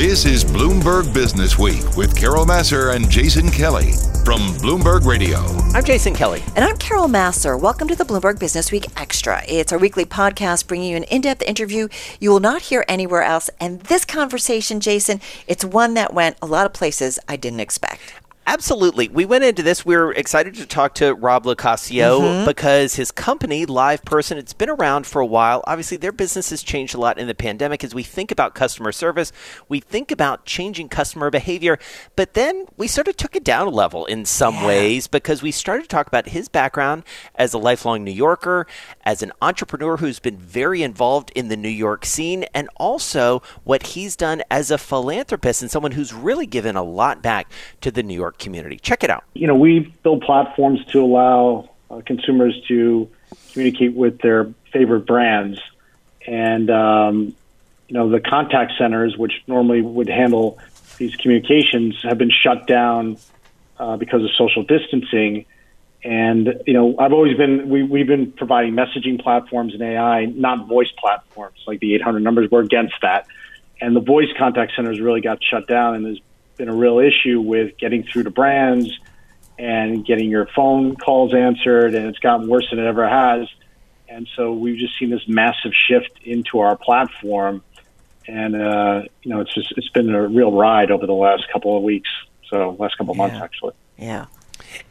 This is Bloomberg Businessweek with Carol Massar and Jason Kelly from Bloomberg Radio. I'm Jason Kelly. And I'm Carol Massar. Welcome to the Bloomberg Businessweek Extra. It's our weekly podcast bringing you an in depth interview you will not hear anywhere else. And this conversation, Jason, it's one that went a lot of places I didn't expect. Absolutely. We went into this. We were excited to talk to Rob LoCascio mm-hmm. because his company, LivePerson, it's been around for a while. Obviously, their business has changed a lot in the pandemic as we think about customer service. We think about changing customer behavior. But then we sort of took it down a level in some yeah. ways because we started to talk about his background as a lifelong New Yorker, as an entrepreneur who's been very involved in the New York scene, and also what he's done as a philanthropist and someone who's really given a lot back to the New York community. Check it out. You know, we build platforms to allow uh, consumers to communicate with their favorite brands. And, um, you know, the contact centers, which normally would handle these communications, have been shut down uh, because of social distancing. And, you know, I've always been, we, we've been providing messaging platforms and AI, not voice platforms like the 800 numbers. We're against that. And the voice contact centers really got shut down and there's been a real issue with getting through to brands and getting your phone calls answered, and it's gotten worse than it ever has. And so we've just seen this massive shift into our platform, and uh, you know, it's just it's been a real ride over the last couple of weeks. So last couple of yeah. months, actually. Yeah.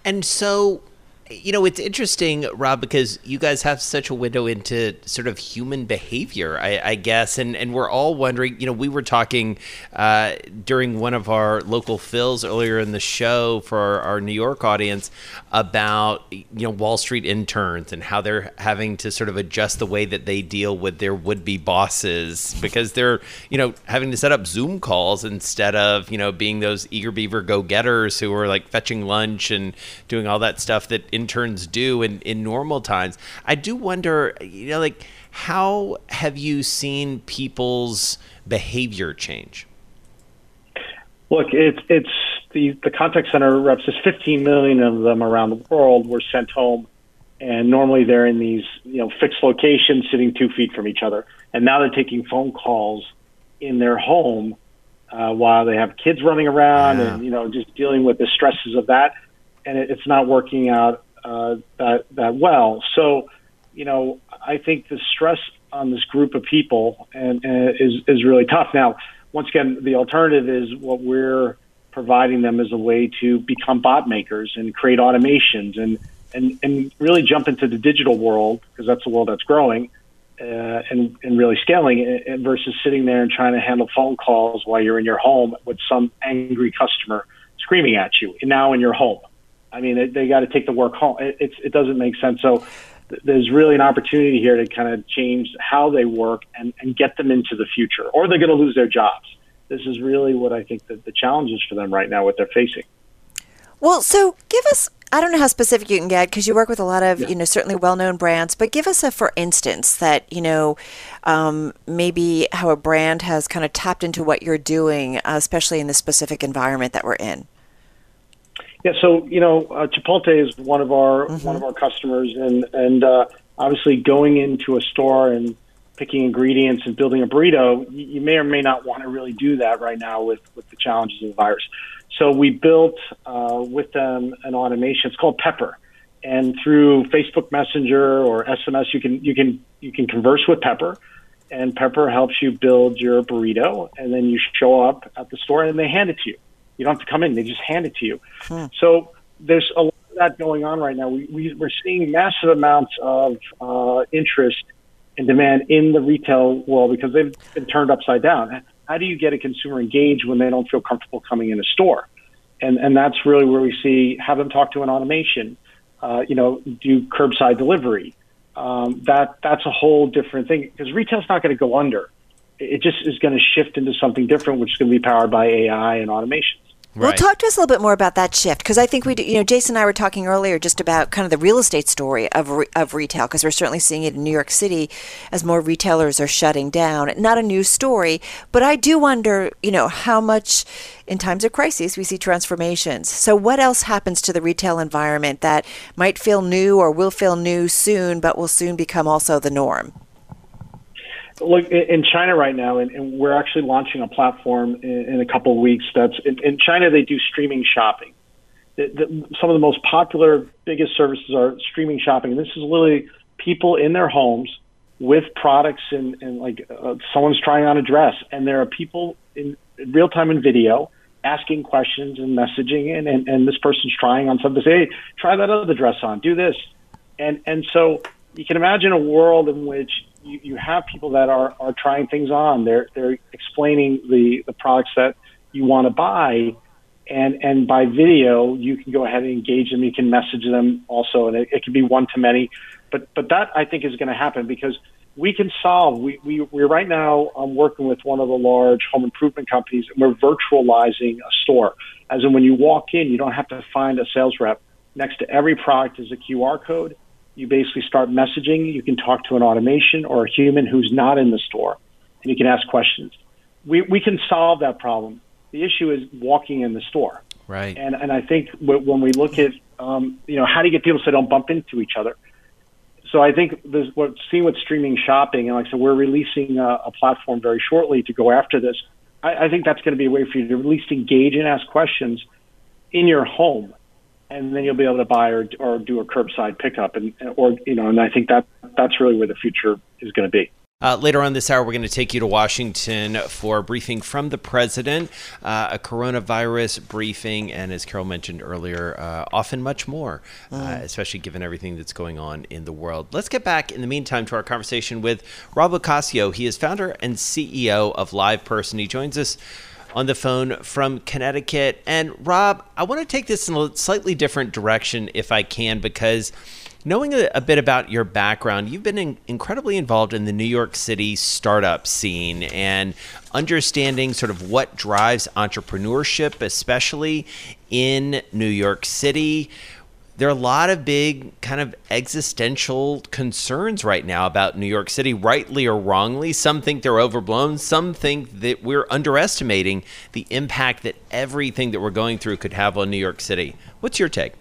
And so you know, it's interesting, Rob, because you guys have such a window into sort of human behavior, I, I guess, and and we're all wondering. You know, we were talking uh, during one of our local fills earlier in the show for our, our, New York audience about you know Wall Street interns and how they're having to sort of adjust the way that they deal with their would-be bosses because they're you know having to set up Zoom calls instead of you know being those eager beaver go-getters who are like fetching lunch and doing all that stuff that interns do in, in normal times. I do wonder, you know, like how have you seen people's behavior change? Look, it's it's the the contact center reps. There's 15 million of them around the world were sent home, and normally they're in these you know fixed locations, sitting two feet from each other. And now they're taking phone calls in their home uh, while they have kids running around, yeah. and you know just dealing with the stresses of that. And it, it's not working out uh, that that well. So, you know, I think the stress on this group of people and, and is is really tough. Now, once again, the alternative is what we're providing them as a way to become bot makers and create automations and and and really jump into the digital world because that's the world that's growing. Uh, and, and really scaling versus sitting there and trying to handle phone calls while you're in your home with some angry customer screaming at you now in your home. I mean, they, they got to take the work home. It, it's, it doesn't make sense. So th- there's really an opportunity here to kind of change how they work and, and get them into the future, or they're going to lose their jobs. This is really what I think that the challenge is for them right now, what they're facing. Well, so give us I don't know how specific you can get because you work with a lot of, yeah. you know, certainly well known brands, but give us a for instance that, you know, um, maybe how a brand has kind of tapped into what you're doing, uh, especially in the specific environment that we're in. Yeah, so you know, uh, Chipotle is one of our mm-hmm. one of our customers, and and uh, obviously going into a store and picking ingredients and building a burrito, you, you may or may not want to really do that right now with with the challenges of the virus. So we built uh, with them an automation. It's called Pepper, and through Facebook Messenger or SMS, you can you can you can converse with Pepper, and Pepper helps you build your burrito, and then you show up at the store and they hand it to you. You don't have to come in; they just hand it to you. Hmm. So there's a lot of that going on right now. We, we we're seeing massive amounts of uh, interest and demand in the retail world because they've been turned upside down. How do you get a consumer engaged when they don't feel comfortable coming in a store? And and that's really where we see have them talk to an automation. Uh, you know, do curbside delivery. Um, that that's a whole different thing because retail's not going to go under. It just is going to shift into something different, which is going to be powered by AI and automation. Right. Well, talk to us a little bit more about that shift because I think we, do, you know, Jason and I were talking earlier just about kind of the real estate story of re- of retail because we're certainly seeing it in New York City as more retailers are shutting down. Not a new story, but I do wonder, you know, how much in times of crisis we see transformations. So, what else happens to the retail environment that might feel new or will feel new soon, but will soon become also the norm? Look, in China right now, and, and we're actually launching a platform in, in a couple of weeks. That's in, in China. They do streaming shopping. The, the, some of the most popular, biggest services are streaming shopping. This is literally people in their homes with products and, and like uh, someone's trying on a dress, and there are people in, real time in video asking questions and messaging, and, and and this person's trying on something. Say, hey, try that other dress on. Do this, and and so you can imagine a world in which you, you have people that are, are trying things on. They're they're explaining the, the products that you want to buy, and and by video you can go ahead and engage them. You can message them also, and it, it can be one to many. But but that I think is going to happen because we can solve. We we we're right now I'm working with one of the large home improvement companies, and we're virtualizing a store. As in, when you walk in, you don't have to find a sales rep. Next to every product is a QR code you basically start messaging. You can talk to an automation or a human who's not in the store, and you can ask questions. We, we can solve that problem. The issue is walking in the store. Right. And, and I think when we look at, um, you know, how do you get people so they don't bump into each other? So I think there's what seeing with streaming shopping, and like I said, we're releasing a, a platform very shortly to go after this. I, I think that's going to be a way for you to at least engage and ask questions in your home and then you'll be able to buy or, or do a curbside pickup and or you know and I think that that's really where the future is going to be. Uh, later on this hour, we're going to take you to Washington for a briefing from the president, uh, a coronavirus briefing, and as Carol mentioned earlier, uh, often much more, mm. especially given everything that's going on in the world. Let's get back in the meantime to our conversation with Rob LoCascio. He is founder and CEO of LivePerson. He joins us on the phone from Connecticut. And Rob, I want to take this in a slightly different direction if I can, because knowing a, a bit about your background, you've been in, incredibly involved in the New York City startup scene and understanding sort of what drives entrepreneurship, especially in New York City there are a lot of big kind of existential concerns right now about New York City, rightly or wrongly. Some think they're overblown. Some think that we're underestimating the impact that everything that we're going through could have on New York City. What's your take?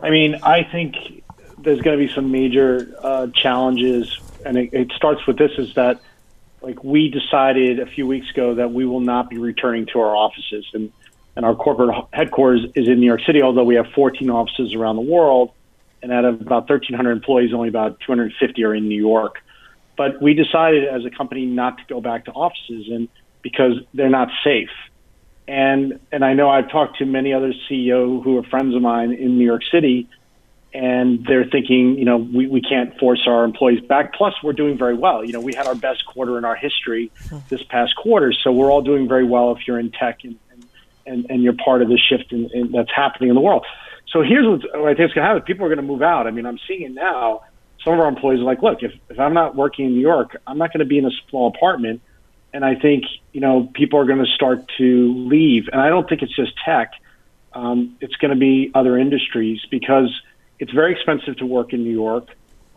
I mean, I think there's going to be some major uh, challenges, and it, it starts with this: is that like we decided a few weeks ago that we will not be returning to our offices, and and our corporate headquarters is in New York City, although we have 14 offices around the world. And out of about 1,300 employees, only about 250 are in New York. But we decided as a company not to go back to offices and because they're not safe. And and I know I've talked to many other CEO who are friends of mine in New York City, and they're thinking, you know, we, we can't force our employees back. Plus, we're doing very well. You know, we had our best quarter in our history hmm. this past quarter, so we're all doing very well if you're in tech and and, and you're part of the shift in, in, that's happening in the world. So here's what I think is going to happen. People are going to move out. I mean, I'm seeing it now. Some of our employees are like, look, if, if I'm not working in New York, I'm not going to be in a small apartment. And I think, you know, people are going to start to leave. And I don't think it's just tech. Um, it's going to be other industries because it's very expensive to work in New York.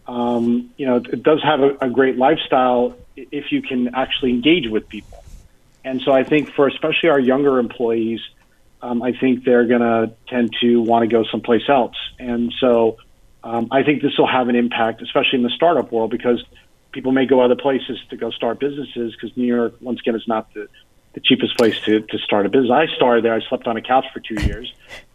Um, you know, it does have a, a great lifestyle if you can actually engage with people. And so I think for especially our younger employees, um, I think they're going to tend to want to go someplace else. And so um, I think this will have an impact, especially in the startup world, because people may go other places to go start businesses because New York, once again, is not the, the cheapest place to, to start a business. I started there. I slept on a couch for two years.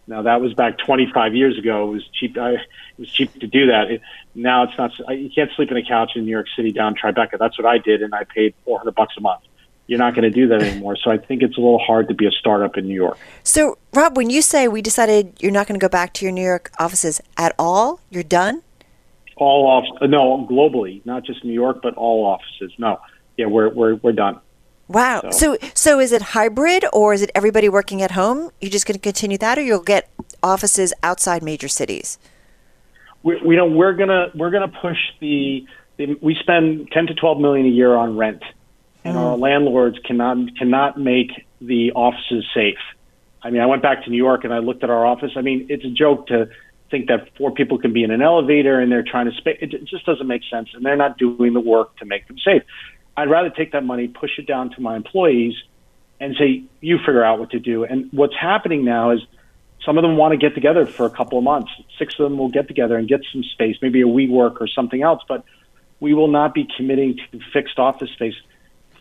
Now that was back 25 years ago. It was cheap. I, it was cheap to do that. It, now it's not. You can't sleep in a couch in New York City down Tribeca. That's what I did, and I paid 400 bucks a month you're not going to do that anymore. So I think it's a little hard to be a startup in New York. So, Rob, when you say we decided you're not going to go back to your New York offices at all, you're done? All off, no, globally, not just New York, but all offices. No, yeah, we're we're we're done. Wow. So, so, so is it hybrid or is it everybody working at home? You're just going to continue that, or you'll get offices outside major cities? We, we know we're gonna we're gonna push the, the we spend ten to twelve million a year on rent and our mm. landlords cannot cannot make the offices safe. I mean, I went back to New York and I looked at our office. I mean, it's a joke to think that four people can be in an elevator and they're trying to space. It just doesn't make sense, and they're not doing the work to make them safe. I'd rather take that money, push it down to my employees, and say, "You figure out what to do." And what's happening now is some of them want to get together for a couple of months. Six of them will get together and get some space, maybe a WeWork or something else, but we will not be committing to fixed office space.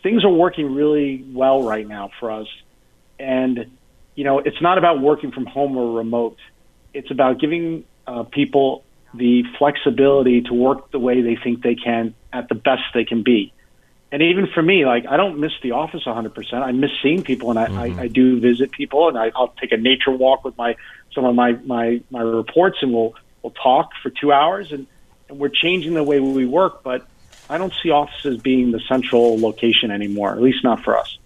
Things are working really well right now for us. And, you know, it's not about working from home or remote. It's about giving uh, people the flexibility to work the way they think they can at the best they can be. And even for me, like I don't miss the office 100%. I miss seeing people, and I, mm-hmm. I, I do visit people, and I, I'll take a nature walk with my some of my my my reports, and we'll we'll talk for two hours, and, and we're changing the way we work. But I don't see offices being the central location anymore, at least not for us.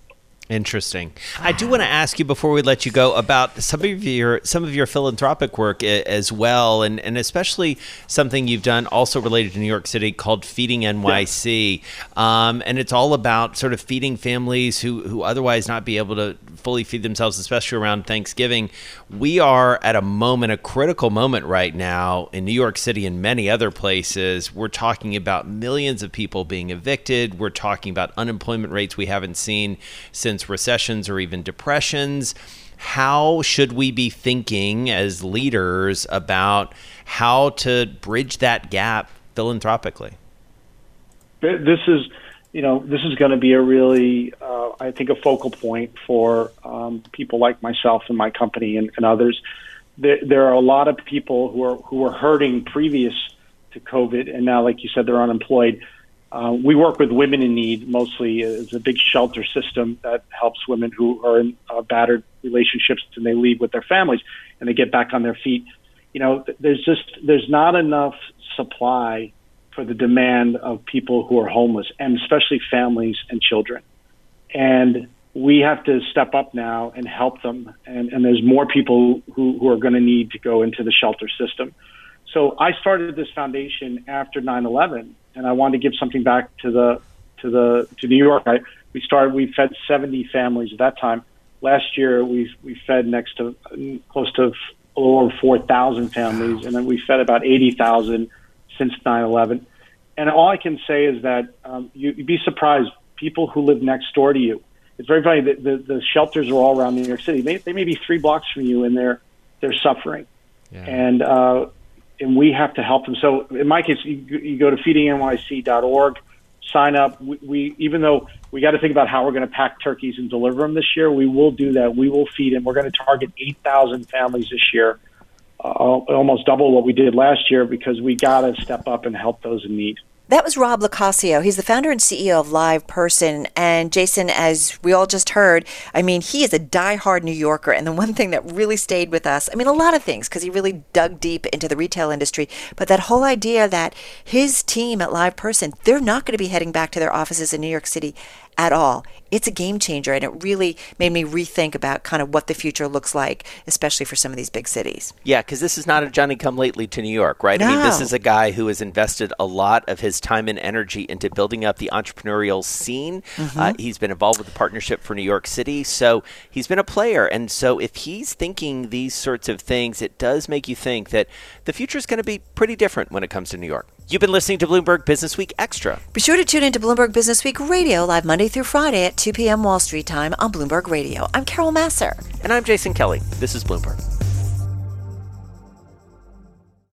Interesting. I do want to ask you before we let you go about some of your some of your philanthropic work as well, and and especially something you've done also related to New York City called Feeding NYC, yeah. um, and it's all about sort of feeding families who who otherwise not be able to fully feed themselves, especially around Thanksgiving. We are at a moment, a critical moment right now in New York City and many other places. We're talking about millions of people being evicted. We're talking about unemployment rates we haven't seen since recessions or even depressions. How should we be thinking as leaders about how to bridge that gap philanthropically? This is, you know, this is going to be a really, uh, I think, a focal point for um, people like myself and my company and, and others. There, there, are a lot of people who are who are hurting previous to COVID, and now, like you said, they're unemployed. Uh, we work with women in need mostly. It's a big shelter system that helps women who are in uh, battered relationships and they leave with their families and they get back on their feet. You know, there's just there's not enough supply for the demand of people who are homeless and especially families and children. And we have to step up now and help them. And, and there's more people who, who are going to need to go into the shelter system. So I started this foundation after 9/11 and I wanted to give something back to the to the to New York. I, we started. We fed 70 families at that time. Last year, we we fed next to close to a little over 4,000 families, and then we fed about 80,000 since 9/11. And all I can say is that um, you, would be surprised. People who live next door to you. It's very funny. The, the, the shelters are all around New York City. They, they may be three blocks from you, and they're they're suffering. Yeah. And uh, and we have to help them. So in my case, you, you go to feedingnyc.org, sign up. We, we even though we got to think about how we're going to pack turkeys and deliver them this year, we will do that. We will feed them. We're going to target 8,000 families this year, uh, almost double what we did last year because we got to step up and help those in need. That was Rob LoCascio. He's the founder and CEO of LivePerson. And Jason, as we all just heard, I mean, he is a die-hard New Yorker. And the one thing that really stayed with us, I mean, a lot of things, because he really dug deep into the retail industry, but that whole idea that his team at LivePerson, they're not going to be heading back to their offices in New York City at all. It's a game changer, and it really made me rethink about kind of what the future looks like, especially for some of these big cities. Yeah, because this is not a Johnny come lately to New York, right? No. I mean, this is a guy who has invested a lot of his time and energy into building up the entrepreneurial scene. Mm-hmm. Uh, he's been involved with the Partnership for New York City, so he's been a player. And so if he's thinking these sorts of things, it does make you think that the future is going to be pretty different when it comes to New York. You've been listening to Bloomberg Businessweek Extra. Be sure to tune into Bloomberg Businessweek Radio live Monday through Friday at 2 p.m. Wall Street time on Bloomberg Radio. I'm Carol Massar. And I'm Jason Kelly. This is Bloomberg.